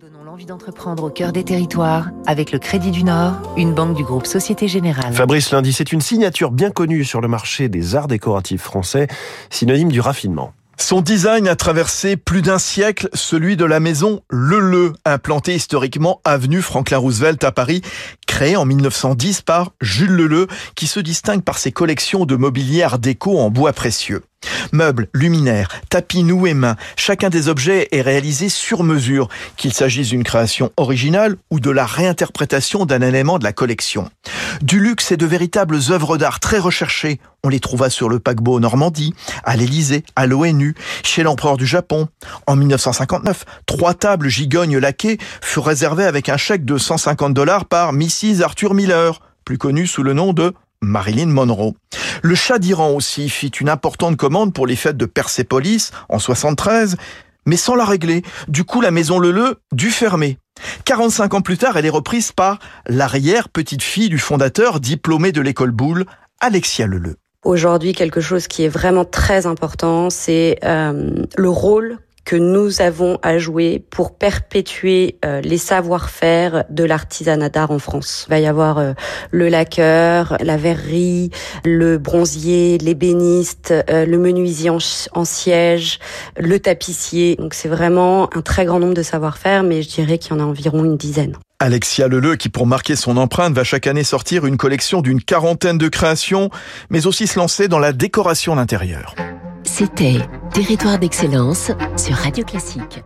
Donnons l'envie d'entreprendre au cœur des territoires avec le Crédit du Nord, une banque du groupe Société Générale. Fabrice Lundi, c'est une signature bien connue sur le marché des arts décoratifs français, synonyme du raffinement. Son design a traversé plus d'un siècle, celui de la maison Leleu, implantée historiquement avenue Franklin Roosevelt à Paris, créée en 1910 par Jules Leleu, qui se distingue par ses collections de mobilier art déco en bois précieux. Meubles, luminaires, tapis noués main, chacun des objets est réalisé sur mesure, qu'il s'agisse d'une création originale ou de la réinterprétation d'un élément de la collection. Du luxe et de véritables œuvres d'art très recherchées, on les trouva sur le paquebot Normandie, à l'Élysée, à l'ONU, chez l'empereur du Japon. En 1959, trois tables gigognes laquées furent réservées avec un chèque de 150 dollars par Mrs. Arthur Miller, plus connu sous le nom de Marilyn Monroe. Le Shah d'Iran aussi fit une importante commande pour les fêtes de Persépolis en 73, mais sans la régler. Du coup, la maison Leleu dut fermer. 45 ans plus tard, elle est reprise par l'arrière petite fille du fondateur diplômé de l'école Boulle, Alexia Leleu. Aujourd'hui, quelque chose qui est vraiment très important, c'est euh, le rôle que nous avons à jouer pour perpétuer euh, les savoir-faire de l'artisanat d'art en France. Il va y avoir euh, le laqueur, la verrerie, le bronzier, l'ébéniste, euh, le menuisier en, siège, le tapissier. Donc c'est vraiment un très grand nombre de savoir-faire, mais je dirais qu'il y en a environ une dizaine. Alexia Leleu, qui pour marquer son empreinte va chaque année sortir une collection d'une quarantaine de créations, mais aussi se lancer dans la décoration d'intérieur. C'était Territoire d'excellence sur Radio Classique.